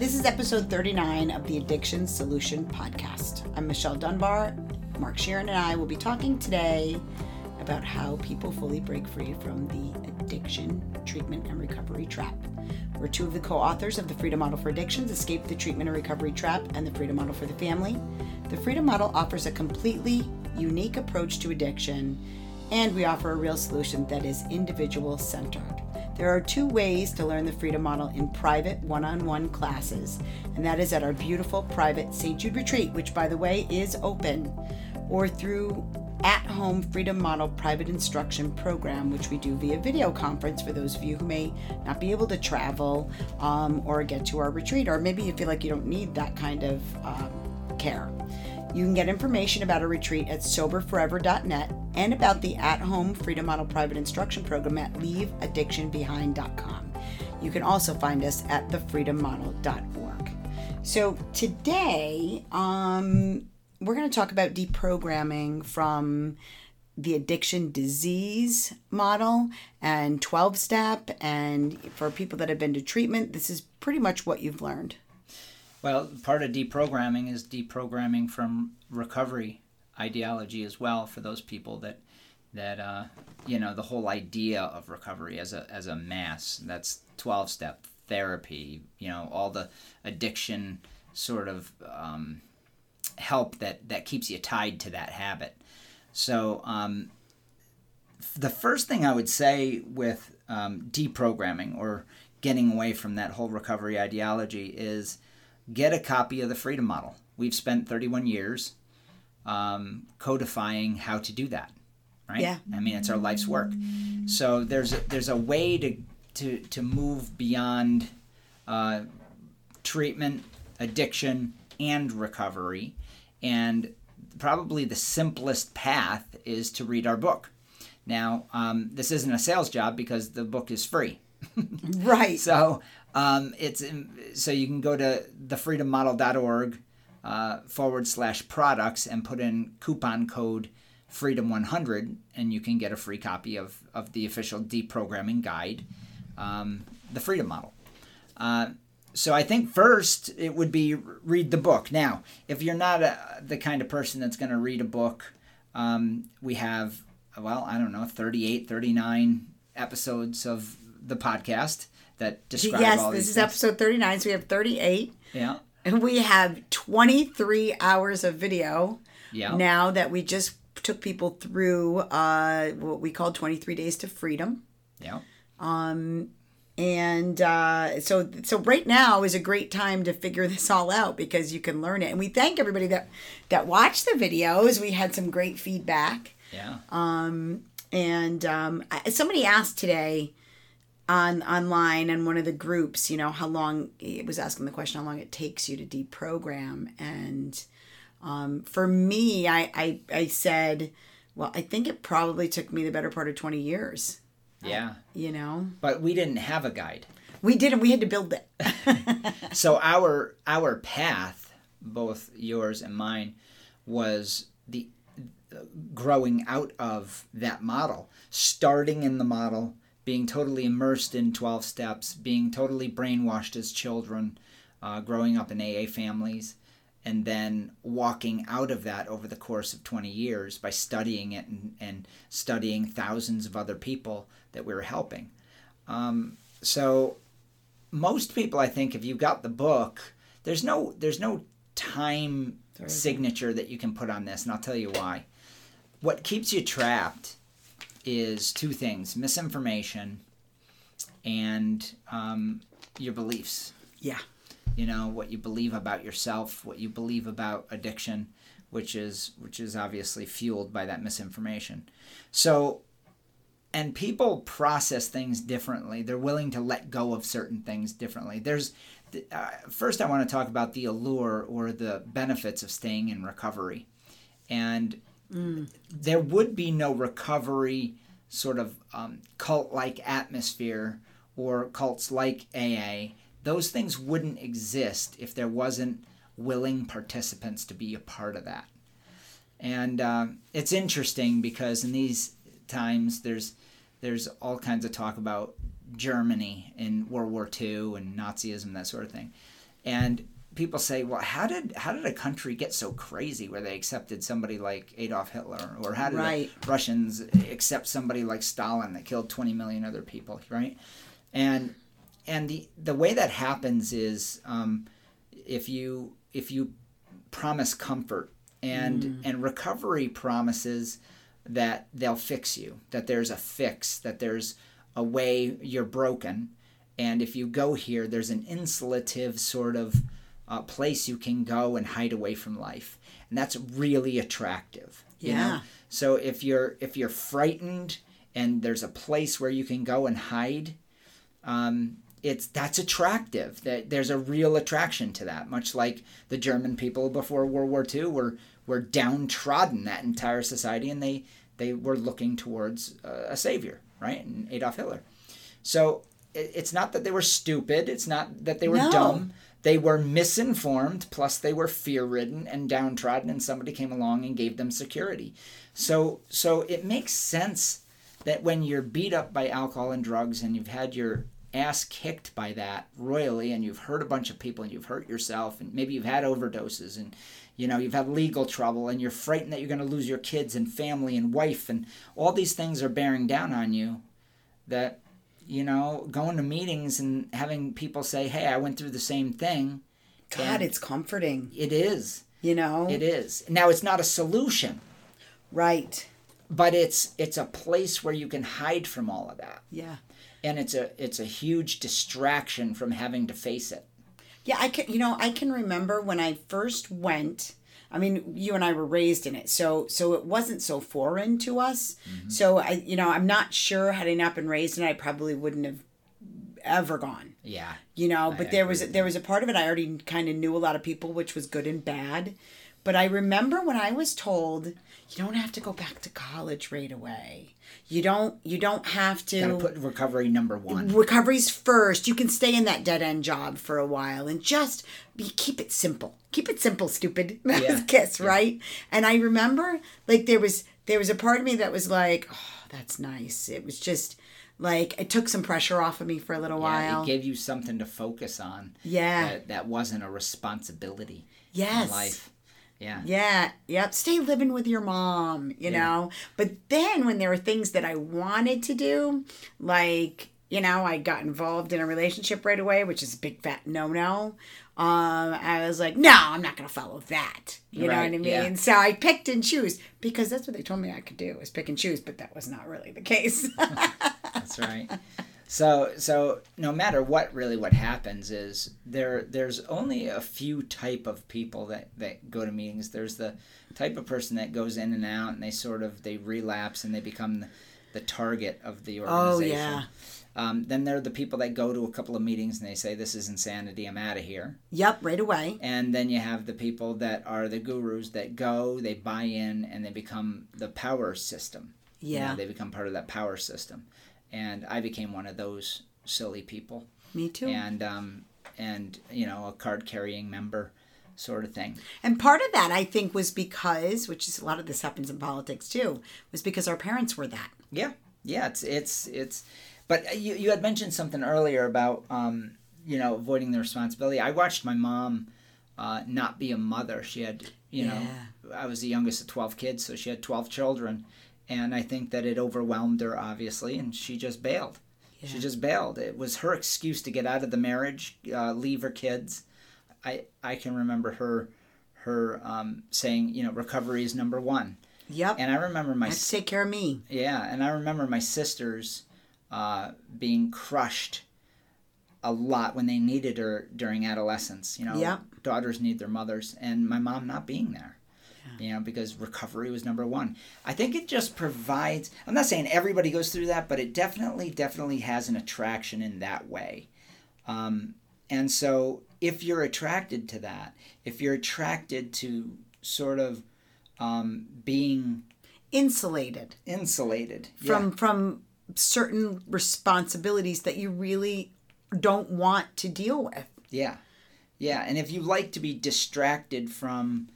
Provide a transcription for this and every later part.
This is episode 39 of the Addiction Solution Podcast. I'm Michelle Dunbar. Mark Scheeren and I will be talking today about how people fully break free from the addiction, treatment, and recovery trap. We're two of the co authors of The Freedom Model for Addictions Escape the Treatment and Recovery Trap and The Freedom Model for the Family. The Freedom Model offers a completely unique approach to addiction, and we offer a real solution that is individual centered. There are two ways to learn the Freedom Model in private one on one classes, and that is at our beautiful private St. Jude retreat, which, by the way, is open, or through at home Freedom Model private instruction program, which we do via video conference for those of you who may not be able to travel um, or get to our retreat, or maybe you feel like you don't need that kind of um, care. You can get information about a retreat at soberforever.net and about the at home Freedom Model private instruction program at leaveaddictionbehind.com. You can also find us at thefreedommodel.org. So today, um, we're going to talk about deprogramming from the addiction disease model and 12 step. And for people that have been to treatment, this is pretty much what you've learned. Well, part of deprogramming is deprogramming from recovery ideology as well for those people that that uh, you know the whole idea of recovery as a as a mass. That's twelve step therapy. You know all the addiction sort of um, help that that keeps you tied to that habit. So um, the first thing I would say with um, deprogramming or getting away from that whole recovery ideology is get a copy of the Freedom Model. We've spent 31 years um, codifying how to do that. Right? Yeah. I mean, it's our life's work. So there's a, there's a way to to to move beyond uh, treatment, addiction, and recovery, and probably the simplest path is to read our book. Now, um, this isn't a sales job because the book is free. right. So um, it's so you can go to thefreedommodel.org uh, forward slash products and put in coupon code freedom100 and you can get a free copy of, of the official deprogramming guide um, the freedom model. Uh, so i think first it would be read the book. Now if you're not a, the kind of person that's going to read a book um, we have well i don't know 38 39 episodes of the podcast that describe yes, all this is things. episode 39, so we have 38. yeah And we have 23 hours of video yeah now that we just took people through uh, what we call 23 Days to Freedom. yeah Um, And uh, so, so right now is a great time to figure this all out because you can learn it. And we thank everybody that that watched the videos. We had some great feedback. yeah Um, And um, somebody asked today on online and one of the groups, you know, how long it was asking the question how long it takes you to deprogram. And um, for me, I, I I said, well, I think it probably took me the better part of twenty years. yeah You know, but we didn't have a guide we didn't. We had to build it. so our our path both yours and mine was the growing out of that model starting in the model being totally immersed in 12 steps being totally brainwashed as children uh, growing up in aa families and then walking out of that over the course of 20 years by studying it and, and studying thousands of other people that we were helping. Um, so most people i think if you've got the book there's no there's no time signature that you can put on this and i'll tell you why. What keeps you trapped is two things misinformation and um, your beliefs. Yeah. you know what you believe about yourself what you believe about addiction which is which is obviously fueled by that misinformation. So and people process things differently. They're willing to let go of certain things differently. There's uh, first i want to talk about the allure or the benefits of staying in recovery. And there would be no recovery sort of um, cult like atmosphere or cults like AA. Those things wouldn't exist if there wasn't willing participants to be a part of that. And um, it's interesting because in these times there's there's all kinds of talk about Germany in World War II and Nazism that sort of thing. and people say, well, how did how did a country get so crazy where they accepted somebody like Adolf Hitler, or how did Right. Russians accept somebody like Stalin that killed 20 million other people, right? And and the the way that happens is um, if you if you promise comfort and and recovery promises that they'll fix you, that there's a fix, that there's a way you're broken, and if you go here, there's an insulative sort of uh, place you can go and hide away from life, and that's really attractive. You know? Yeah. So if you're if you're frightened and there's a place where you can go and hide, um, it's that's attractive. That there's a real attraction to that. Much like the German people before World War II were were downtrodden that entire society, and they they were looking towards uh, a savior, right? And Adolf Hitler. So it, it's not that they were stupid. It's not that they were No. dumb. They were misinformed. Plus, they were fear-ridden and downtrodden, and somebody came along and gave them security. So so it makes sense that when you're beat up by alcohol and drugs and you've had your ass kicked by that royally and you've hurt a bunch of people and you've hurt yourself and maybe you've had overdoses and you know you've had legal trouble and you're frightened that you're going to lose your kids and family and wife and all these things are bearing down on you that you know going to meetings and having people say hey i went through the same thing God, it's comforting. it is You know? it is now it's not a solution Right. but it's it's a place where you can hide from all of that Yeah. and it's a it's a huge distraction from having to face it Yeah, I can. You know, I can remember when I first went. I mean, you and I were raised in it, so so it wasn't so foreign to us. Mm-hmm. So I, you know, I'm not sure had I not been raised in it, I probably wouldn't have ever gone. yeah You know, but there was there was a part of it I already kind of knew a lot of people, which was good and bad. But I remember when I was told you don't have to go back to college right away. You don't. You don't have to gotta put recovery number one recovery's first. You can stay in that dead end job for a while and just be keep it simple. Keep it simple, stupid. That Yeah. kiss, right? And I remember like there was there was a part of me that was like, oh, that's nice. It was just like it took some pressure off of me for a little yeah, while. it gave you something to focus on Yeah. that, that wasn't a responsibility yes. in life yeah Yeah, yep. Stay living with your mom, you know. But then when there were things that I wanted to do, like, you know, I got involved in a relationship right away, which is a big fat no no. Um, I was like, no, I'm not gonna follow that. You know what I mean? yeah. So I picked and choose because that's what they told me I could do was pick and choose, but that was not really the case. that's right so so no matter what really what happens is there there's only a few type of people that that go to meetings there's the type of person that goes in and out and they sort of they relapse and they become the, the target of the organization. Oh, organization yeah. um, then there are the people that go to a couple of meetings and they say this is insanity i'm out of here yep, right away. and then you have the people that are the gurus that go they buy in and they become the power system You know, Yeah. they become part of that power system and i became one of those silly people. Me too. and um and you know a card carrying member sort of thing. And part of that, I think, was because, which is a lot of this happens in politics too, was because our parents were that. yeah. Yeah it's it's it's but you, you had mentioned something earlier about um you know avoiding the responsibility. I watched my mom uh, not be a mother. She had you know i was the youngest of 12 kids so she had 12 children and i think that it overwhelmed her obviously and she just bailed she just bailed it was her excuse to get out of the marriage uh, leave her kids i i can remember her her um, saying you know recovery is number one Yep. and i remember my to take care of me. yeah, and I remember my sisters uh, being crushed a lot when they needed her during adolescence. You know, Yeah. daughters need their mothers, and my mom not being there. You know, because recovery was number one. I think it just provides. I'm not saying everybody goes through that, but it definitely, definitely has an attraction in that way. Um, and so, if you're attracted to that, if you're attracted to sort of um, being Insulated insulated from from certain responsibilities that you really don't want to deal with. Yeah, yeah, and if you like to be distracted from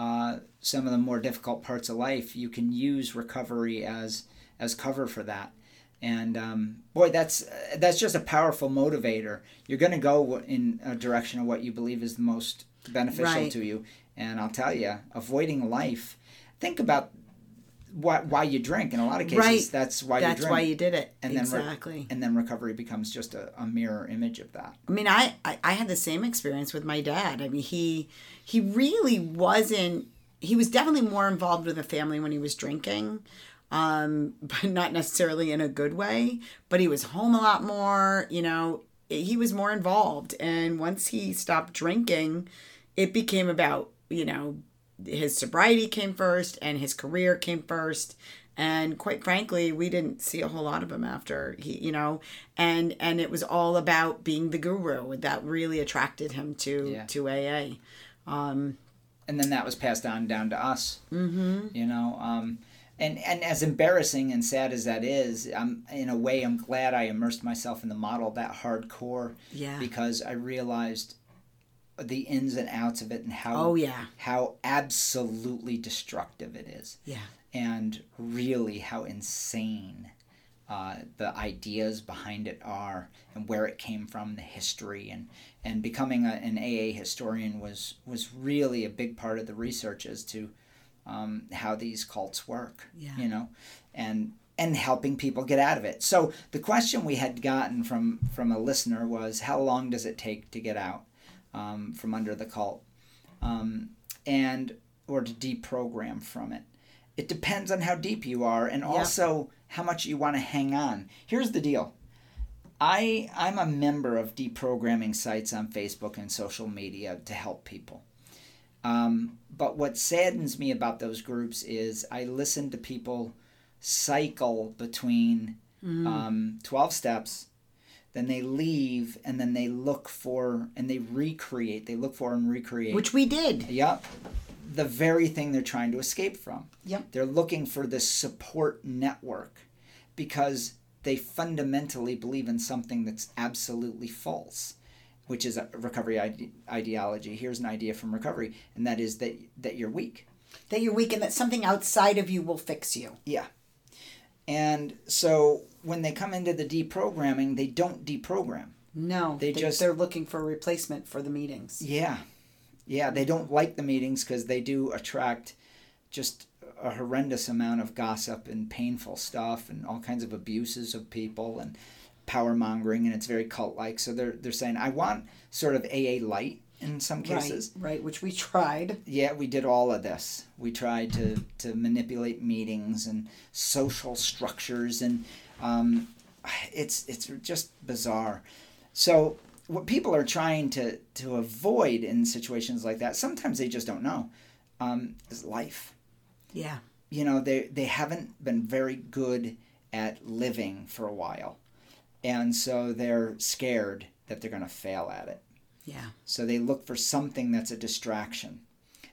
uh, some of the more difficult parts of life, you can use recovery as as cover for that. and um, boy, that's that's just a powerful motivator. You're going to go in a direction of what you believe is the most beneficial Right. to you. And I'll tell you, avoiding life. Think about why why you drink. In a lot of cases, Right. that's why That's you drink. why you did it. and then re- exactly. and then recovery becomes just a, a mirror image of that. I mean, I, I I had the same experience with my dad. I mean, he he really wasn't. He was definitely more involved with the family when he was drinking, um, but not necessarily in a good way. But he was home a lot more. You know, he was more involved. And once he stopped drinking, it became about you know his sobriety came first and his career came first and quite frankly we didn't see a whole lot of him after he you know and and it was all about being the guru that really attracted him to Yeah. to aa um and then that was passed on down to us. Mm-hmm. You know, um, and and as embarrassing and sad as that is, I'm in a way I'm glad I immersed myself in the model that hardcore. Yeah. Because I realized the ins and outs of it and how oh yeah how absolutely destructive it is, yeah and really how insane. Uh, the ideas behind it are and where it came from, the history, and and becoming a, an AA historian was was really a big part of the research as to um, how these cults work. Yeah. You know, and and helping people get out of it. So the question we had gotten from from a listener was, how long does it take to get out um, from under the cult, um, and or to deprogram from it? It depends on how deep you are, and also how much you want to hang on. Here's the deal. I I'm a member of deprogramming sites on Facebook and social media to help people. Um, but what saddens me about those groups is I listen to people cycle between um, 12 steps, then they leave, and then they look for and they recreate. They look for and recreate. which we did Yep. The very thing they're trying to escape from. Yep. They're looking for this support network because they fundamentally believe in something that's absolutely false, which is a recovery ide- ideology. Here's an idea from recovery, and that is that that you're weak. that you're weak and that something outside of you will fix you Yeah. And so when they come into the deprogramming, they don't deprogram. no They they, just- they're looking for a replacement for the meetings Yeah. Yeah, they don't like the meetings because they do attract just a horrendous amount of gossip and painful stuff and all kinds of abuses of people and power mongering and it's very cult like. So they're they're saying I want sort of AA light in some cases. right right which we tried Yeah, we did all of this. We tried to, to manipulate meetings and social structures, and um, it's it's just bizarre. So what people are trying to to avoid in situations like that, sometimes they just don't know, um, is life. yeah You know, they they haven't been very good at living for a while, and so they're scared that they're going to fail at it. Yeah So they look for something that's a distraction.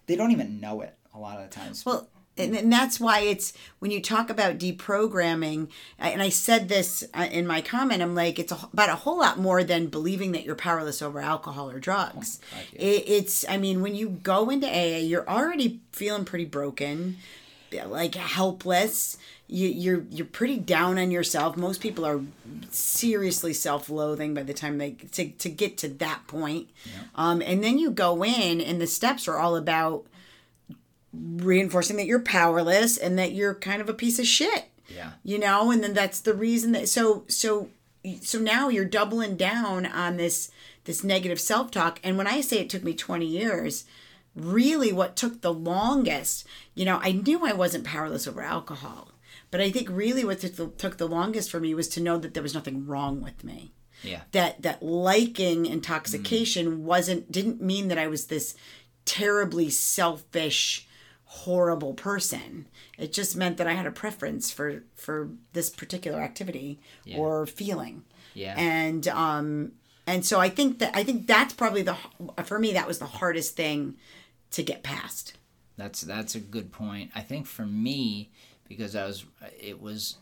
They don't even know it a lot of the times. Well, and, that's why it's when you talk about deprogramming, and I said this uh, in my comment, I'm like, it's a, about a whole lot more than believing that you're powerless over alcohol or drugs. God, yeah. it, it's, I mean, when you go into AA, you're already feeling pretty broken, like helpless. You, you're you're pretty down on yourself. Most people are seriously self-loathing by the time they to, to get to that point. Um, and then you go in, and the steps are all about reinforcing that you're powerless and that you're kind of a piece of shit yeah. you know and then that's the reason that so so so now you're doubling down on this this negative self-talk and when i say it took me 20 years really what took the longest you know i knew i wasn't powerless over alcohol but i think really what took the, took the longest for me was to know that there was nothing wrong with me Yeah. that that liking intoxication wasn't didn't mean that I was this terribly selfish horrible person it just meant that I had a preference for for this particular activity or feeling Yeah. and um and so I think that I think that's probably the for me that was the hardest thing to get past That's that's a good point. I think for me, because I was, it was,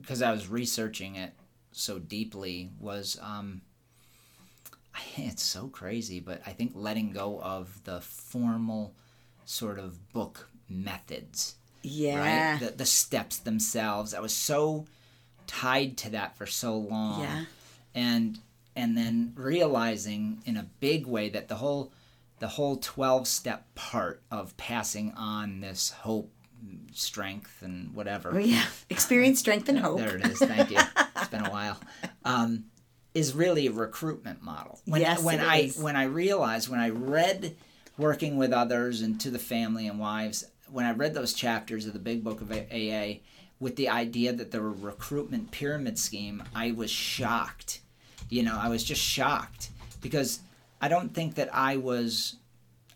because I was researching it so deeply, was um. It's so crazy, but I think letting go of the formal sort of book methods, yeah right? The the steps themselves. I was so tied to that for so long Yeah. and and then realizing in a big way that the whole the whole 12 step part of passing on this hope strength and whatever Oh, yeah. Experience, strength, and hope. there it is thank you it's been a while um, is really a recruitment model when, Yes, when it i is. when i realized when i read working with others and to the family and wives when i read those chapters of the big book of aa with the idea that there were recruitment pyramid scheme i was shocked you know i was just shocked because i don't think that i was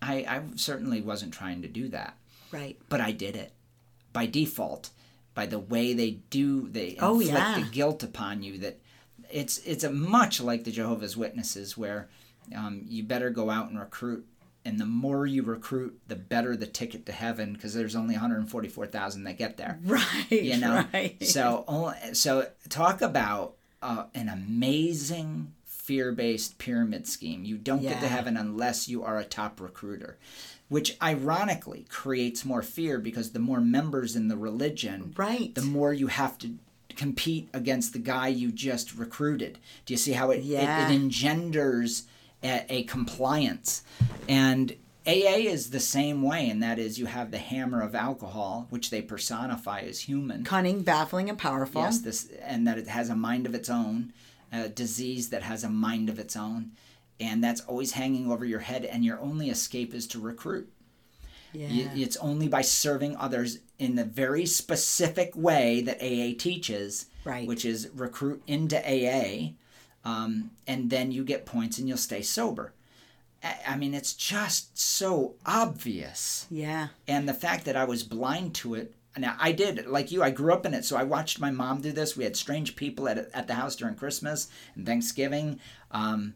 i, I certainly wasn't trying to do that Right. but I did it by default, by the way they do they inflict Oh, yeah. the guilt upon you. That it's it's a much like the Jehovah's Witnesses, where um, you better go out and recruit, and the more you recruit, the better the ticket to heaven, because there's only 144,000 that get there. Right. You know, Right. so only, so talk about uh, an amazing fear-based pyramid scheme. You don't get to heaven unless you are a top recruiter, which ironically creates more fear because the more members in the religion, Right. the more you have to compete against the guy you just recruited. Do you see how it Yeah. it, it engenders a, a compliance and AA is the same way, and that is you have the hammer of alcohol, which they personify as human. Cunning, baffling, and powerful. Yes, this and that it has a mind of its own, a disease that has a mind of its own, and that's always hanging over your head. And your only escape is to recruit. Yeah. It's only by serving others in the very specific way that AA teaches, Right. which is recruit into AA, um, and then you get points and you'll stay sober. I mean, it's just so obvious yeah. and the fact that I was blind to it. Now I did like you. I grew up in it, so I watched my mom do this. We had strange people at at the house during Christmas and Thanksgiving. Um,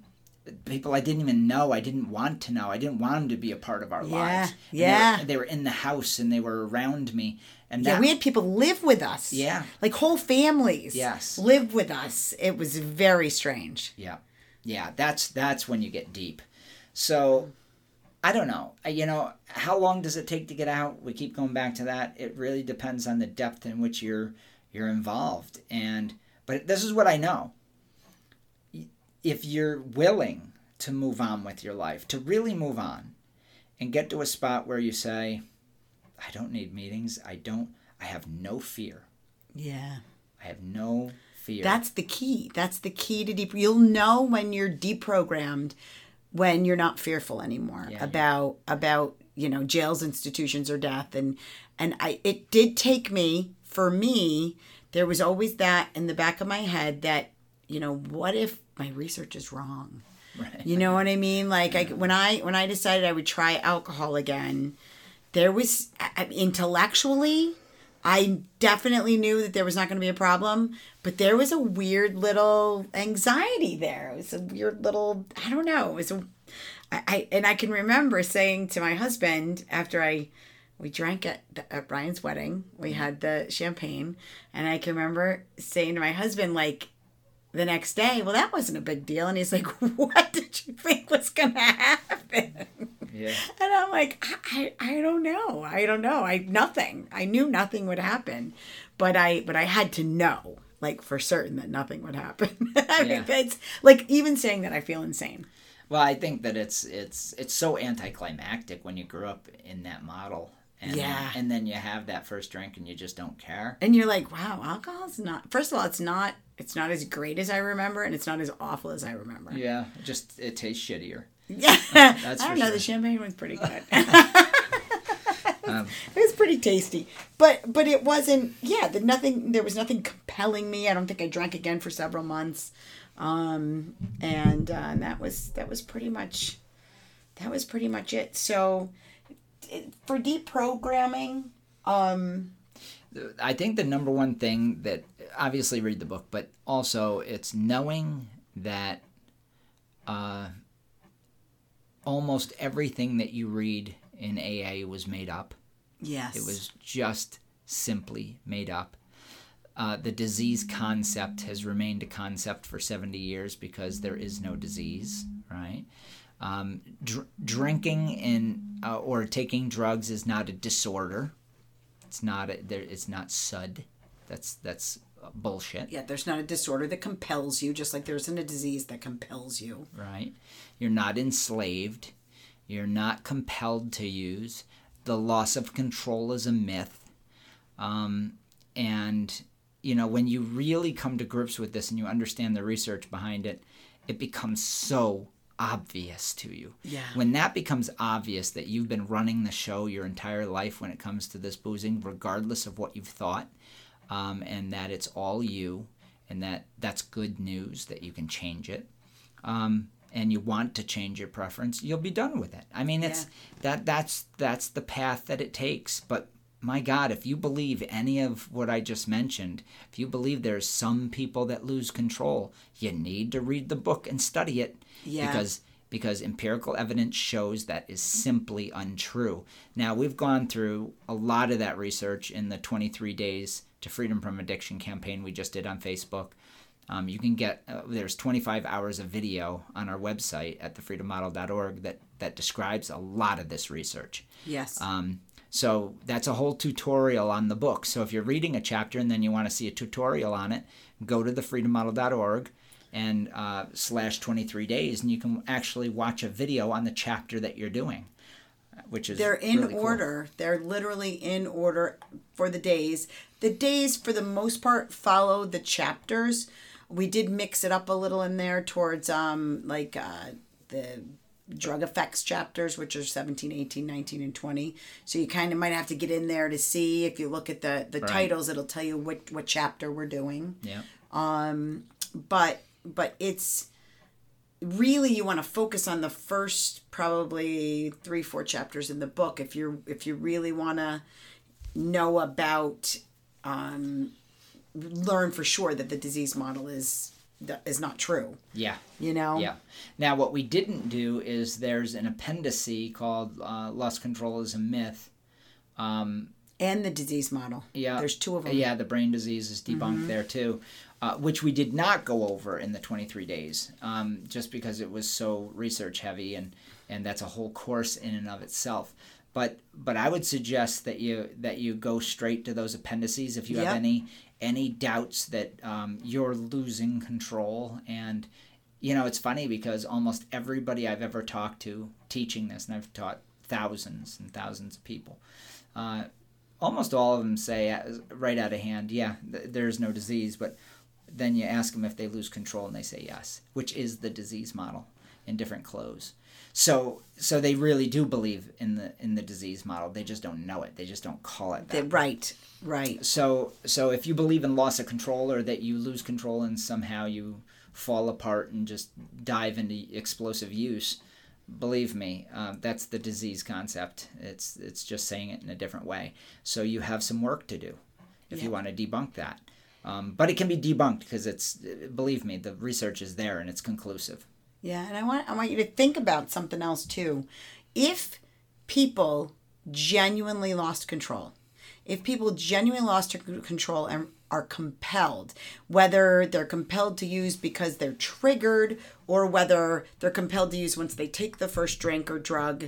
people I didn't even know. I didn't want to know. I didn't want them to be a part of our Yeah, lives. And they were- yeah. they were, in the house and they were around me. And Yeah, we had people live with us. Yeah. Like whole families. Yes. Live with us. It was very strange. Yeah, yeah. That's that's when you get deep. So, I don't know. You know, how long does it take to get out? We keep going back to that. It really depends on the depth in which you're you're involved. And but this is what I know. If you're willing to move on with your life, to really move on, and get to a spot where you say, "I don't need meetings. I don't. I have no fear. Yeah. I have no fear." That's the key. That's the key to deep. You'll know when you're deprogrammed when you're not fearful anymore Yeah. about about you know jails, institutions, or death. And and I it did take me for me. There was always that in the back of my head that you know what if my research is wrong. right. You know what I mean? Like I, when I when I decided I would try alcohol again, there was I- intellectually, I definitely knew that there was not going to be a problem, but there was a weird little anxiety there. It was a weird little I don't know. It was a I, I and I can remember saying to my husband after I we drank at, the, at Brian's wedding. We mm-hmm. had the champagne, and I can remember saying to my husband like the next day, well, that wasn't a big deal. And he's like, what did you think was going to happen? Yeah. And I'm like, I, I, I don't know. I don't know. I, nothing. I knew nothing would happen, but I, but I had to know like for certain that nothing would happen. I mean, Yeah. it's like even saying that I feel insane. Well, I think that it's it's it's so anticlimactic when you grew up in that model. And Yeah. and then you have that first drink and you just don't care. And you're like, wow, alcohol's not, first of all, it's not, it's not as great as I remember and it's not as awful as I remember. Yeah, just it tastes shittier. Yeah. That's I don't know. sure. The champagne was pretty good. Um, it was pretty tasty, but but it wasn't. Yeah, the nothing. There was nothing compelling me. I don't think I drank again for several months, um, and uh, and that was that was pretty much that was pretty much it. So for deprogramming, um, I think the number one thing that obviously read the book, but also it's knowing that uh, almost everything that you read in AA was made up. yes, It was just simply made up. Uh, the disease concept has remained a concept for 70 years because there is no disease, right? Um, dr- drinking and uh, or taking drugs is not a disorder. It's not a, there. It's not SUD. That's that's bullshit. Yeah, there's not a disorder that compels you, just like there isn't a disease that compels you. Right? You're not enslaved. You're not compelled to use. The loss of control is a myth. Um, and, you know, when you really come to grips with this and you understand the research behind it, it becomes so obvious to you. Yeah. When that becomes obvious that you've been running the show your entire life when it comes to this boozing, regardless of what you've thought, um, and that it's all you, and that that's good news that you can change it. Um, and you want to change your preference, you'll be done with it. I mean, it's that that's that's the path that it takes. But my God, if you believe any of what I just mentioned, if you believe there's some people that lose control, you need to read the book and study it Yeah. because because empirical evidence shows that is simply untrue. Now, we've gone through a lot of that research in the 23 days to freedom from addiction campaign we just did on Facebook. Um, you can get uh, there's 25 hours of video on our website at thefreedommodel.org that that describes a lot of this research. Yes. Um, so that's a whole tutorial on the book. So if you're reading a chapter and then you want to see a tutorial on it, go to thefreedommodel.org and uh, slash 23 days, and you can actually watch a video on the chapter that you're doing, which is They're in really cool. order. They're literally in order for the days. The days, for the most part, follow the chapters. We did mix it up a little in there towards um like uh, the drug effects chapters, which are 17, 18, 19, and 20. So you kind of might have to get in there to see. If you look at the, the titles, it'll tell you what, what chapter we're doing Yeah. Um but but it's really you want to focus on the first probably three four chapters in the book if you're if you really want to know about um learn for sure that the disease model is is not true Yeah. you know Yeah. Now, what we didn't do is there's an appendice called uh, Lost Control is a Myth. and the disease model Yeah. there's two of them Yeah, the brain disease is debunked there too, uh, which we did not go over in the 23 days, um, just because it was so research heavy, and and that's a whole course in and of itself. But but I would suggest that you that you go straight to those appendices if you Yep. have any any doubts that um, you're losing control and. You know, it's funny because almost everybody I've ever talked to teaching this, and I've taught thousands and thousands of people, uh, almost all of them say uh, right out of hand, yeah, th- there's no disease. But then you ask them if they lose control, and they say yes, which is the disease model in different clothes. So, so they really do believe in the in the disease model. They just don't know it. They just don't call it that. The- right right So, so if you believe in loss of control or that you lose control and somehow you fall apart and just dive into explosive use, believe me, uh, that's the disease concept. It's it's just saying it in a different way. So you have some work to do if you want to debunk that. Um, but it can be debunked because it's believe me, the research is there and it's conclusive. Yeah, and I want I want you to think about something else too. If people genuinely lost control, if people genuinely lost control and are compelled, whether they're compelled to use because they're triggered or whether they're compelled to use once they take the first drink or drug,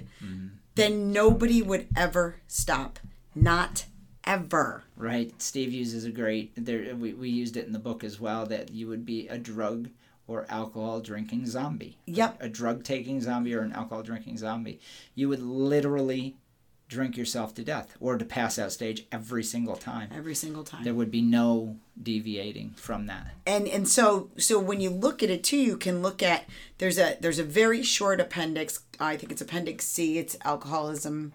then nobody would ever stop. Not ever. Right. Steve uses a great there we, we used it in the book as well that you would be a drug or alcohol drinking zombie. Yep. A drug taking zombie or an alcohol drinking zombie. You would literally drink yourself to death or to pass out stage every single time. Every single time. There would be no deviating from that. and and so so when you look at it too you can look at there's a there's a very short appendix i think it's appendix c it's alcoholism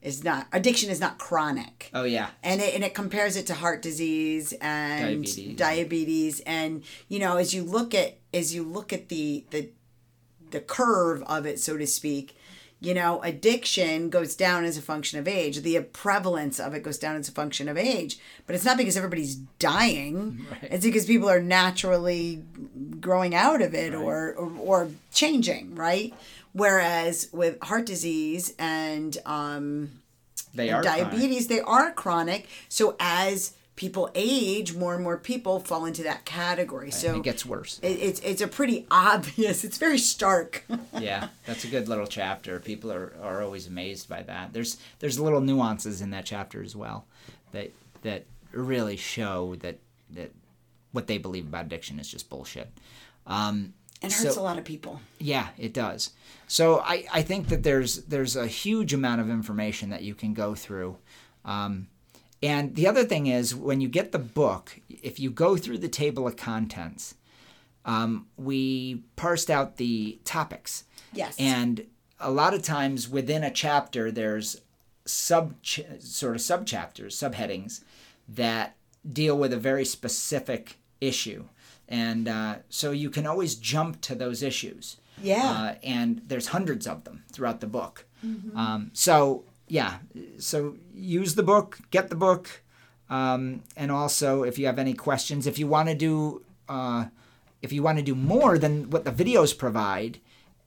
is not addiction is not chronic. Oh yeah. and it, and it compares it to heart disease and Diabetes. diabetes. And you know as you look at as you look at the the the curve of it so to speak you know addiction goes down as a function of age. The prevalence of it goes down as a function of age. But it's not because everybody's dying. It's because people are naturally growing out of it or, or or changing right whereas with heart disease and um They and are chronic. diabetes they are chronic so as people age more and more people fall into that category so It gets worse. it, it's it's a pretty obvious it's very stark yeah, that's a good little chapter. People are, are always amazed by that. There's there's little nuances in that chapter as well that that really show that that what they believe about addiction is just bullshit. Um, It hurts So- a lot of people. yeah, it does. So I, I think that there's there's a huge amount of information that you can go through. Um, and the other thing is when you get the book, if you go through the table of contents, um, we parsed out the topics. Yes. And a lot of times within a chapter, there's sub sort of sub chapters, subheadings that deal with a very specific issue. And uh, so you can always jump to those issues. Yeah. Uh, and there's hundreds of them throughout the book. Um, so, yeah. So use the book, get the book. Um, and also, if you have any questions, if you want to do. Uh, if you want to do more than what the videos provide,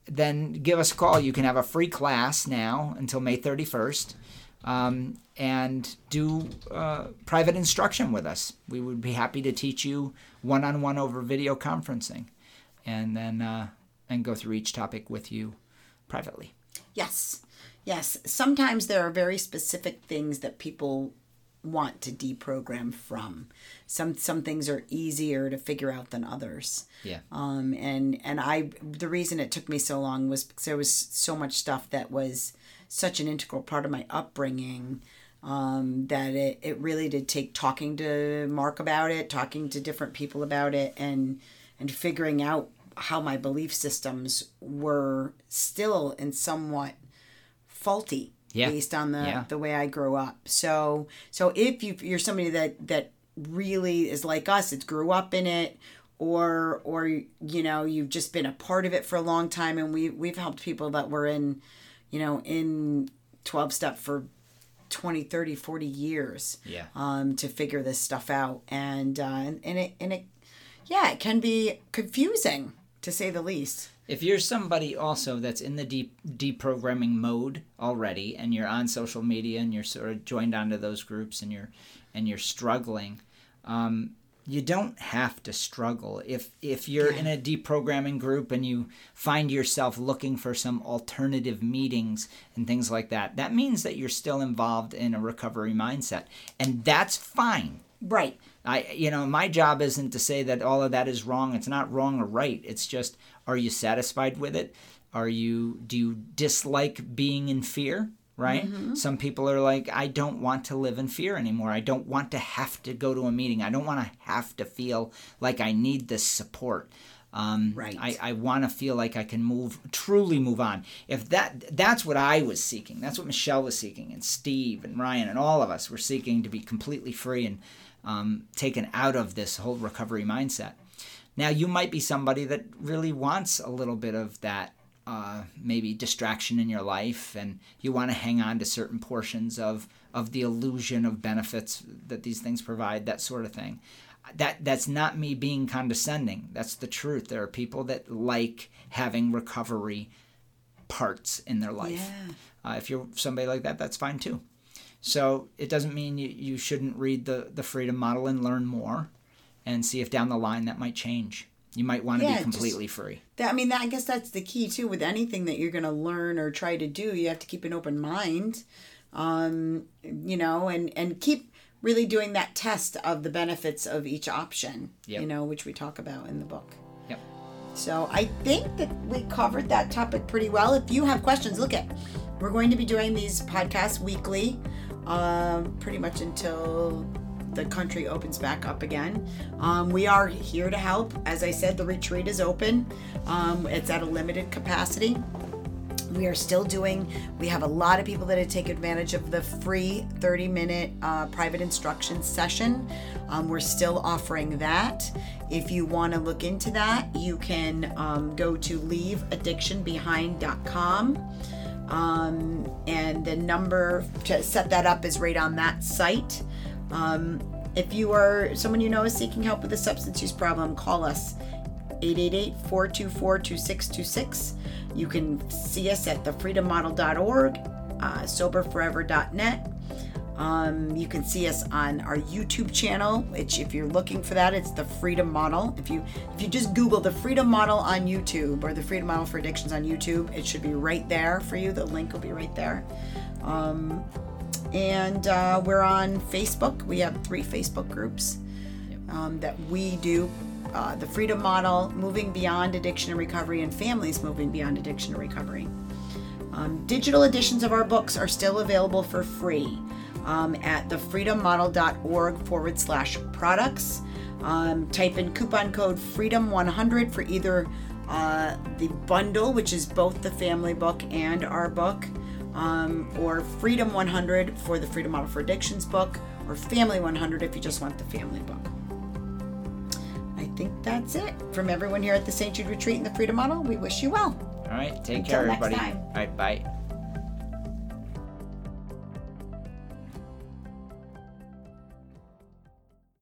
then give us a call. You can have a free class now until May 31st um, and do uh, private instruction with us. We would be happy to teach you one on one over video conferencing and then uh, and go through each topic with you privately. Yes. Yes. Sometimes there are very specific things that people want to deprogram from. Some some things are easier to figure out than others. Yeah. Um and and I the reason it took me so long was because there was so much stuff that was such an integral part of my upbringing um, that it, it really did take talking to Mark about it, talking to different people about it, and and figuring out how my belief systems were still in somewhat faulty Yeah. based on the Yeah. the way I grew up. So so if you you're somebody that that really is like us, it grew up in it or or you know, you've just been a part of it for a long time and we we've helped people that were in you know, in 12 step for 20, 30, 40 years Yeah. um, to figure this stuff out. And, uh, and, and it, and it, yeah, it can be confusing to say the least. If you're somebody also that's in the deep deprogramming mode already, and you're on social media and you're sort of joined onto those groups and you're and you're struggling, um, you don't have to struggle. If if you're in a deprogramming group and you find yourself looking for some alternative meetings and things like that, that means that you're still involved in a recovery mindset, and that's fine. Right. I you know my job isn't to say that all of that is wrong. It's not wrong or right. It's just are you satisfied with it? Are you do you dislike being in fear? Right? Some people are like I don't want to live in fear anymore. I don't want to have to go to a meeting. I don't want to have to feel like I need this support. Um, Right. I, I want to feel like I can move, truly move on. If that, that's what I was seeking. That's what Michelle was seeking, and Steve and Ryan and all of us were seeking to be completely free and um, taken out of this whole recovery mindset. Now, you might be somebody that really wants a little bit of that, uh, maybe distraction in your life, and you want to hang on to certain portions of of the illusion of benefits that these things provide, that sort of thing. That that's not me being condescending. That's the truth. There are people that like having recovery parts in their life. Yeah. Uh, if you're somebody like that, that's fine too. So it doesn't mean you, you shouldn't read the, the freedom model and learn more and see if down the line that might change. You might want to Yeah, be just- completely free. That, I mean, that, I guess that's the key too. With anything that you're going to learn or try to do, you have to keep an open mind, um, you know, and and keep really doing that test of the benefits of each option, Yep. you know, which we talk about in the book. Yep. So I think that we covered that topic pretty well. If you have questions, look at we're going to be doing these podcasts weekly, um, pretty much until the country opens back up again. Um, we are here to help. As I said, the retreat is open. Um, it's at a limited capacity. We are still doing, we have a lot of people that taken advantage of the free 30 minute uh, private instruction session. Um, we're still offering that. If you want to look into that, you can um, go to leaveaddictionbehind.com. Um, and the number to set that up is right on that site. Um, if you are someone you know is seeking help with a substance use problem, call us 888-424-2626. You can see us at thefreedommodel.org, uh, soberforever.net. Um, you can see us on our YouTube channel, which if you're looking for that, it's the Freedom Model. If you if you just Google the Freedom Model on YouTube or the Freedom Model for Addictions on YouTube, it should be right there for you. The link will be right there. Um, and uh, we're on Facebook. We have three Facebook groups. um, that we do uh, the Freedom Model, Moving Beyond Addiction and Recovery, and Families Moving Beyond Addiction and Recovery. Um, digital editions of our books are still available for free um, at thefreedommodel.org forward slash products. Um, type in coupon code FREEDOM100 for either uh, the bundle, which is both the family book and our book, um, or Freedom 100 for the Freedom Model for Addictions book, or Family 100 if you just want the family book. I think that's it. From everyone here at the St. Jude Retreat and the Freedom Model, we wish you well. All right. Take Until care, everybody. All right. Bye.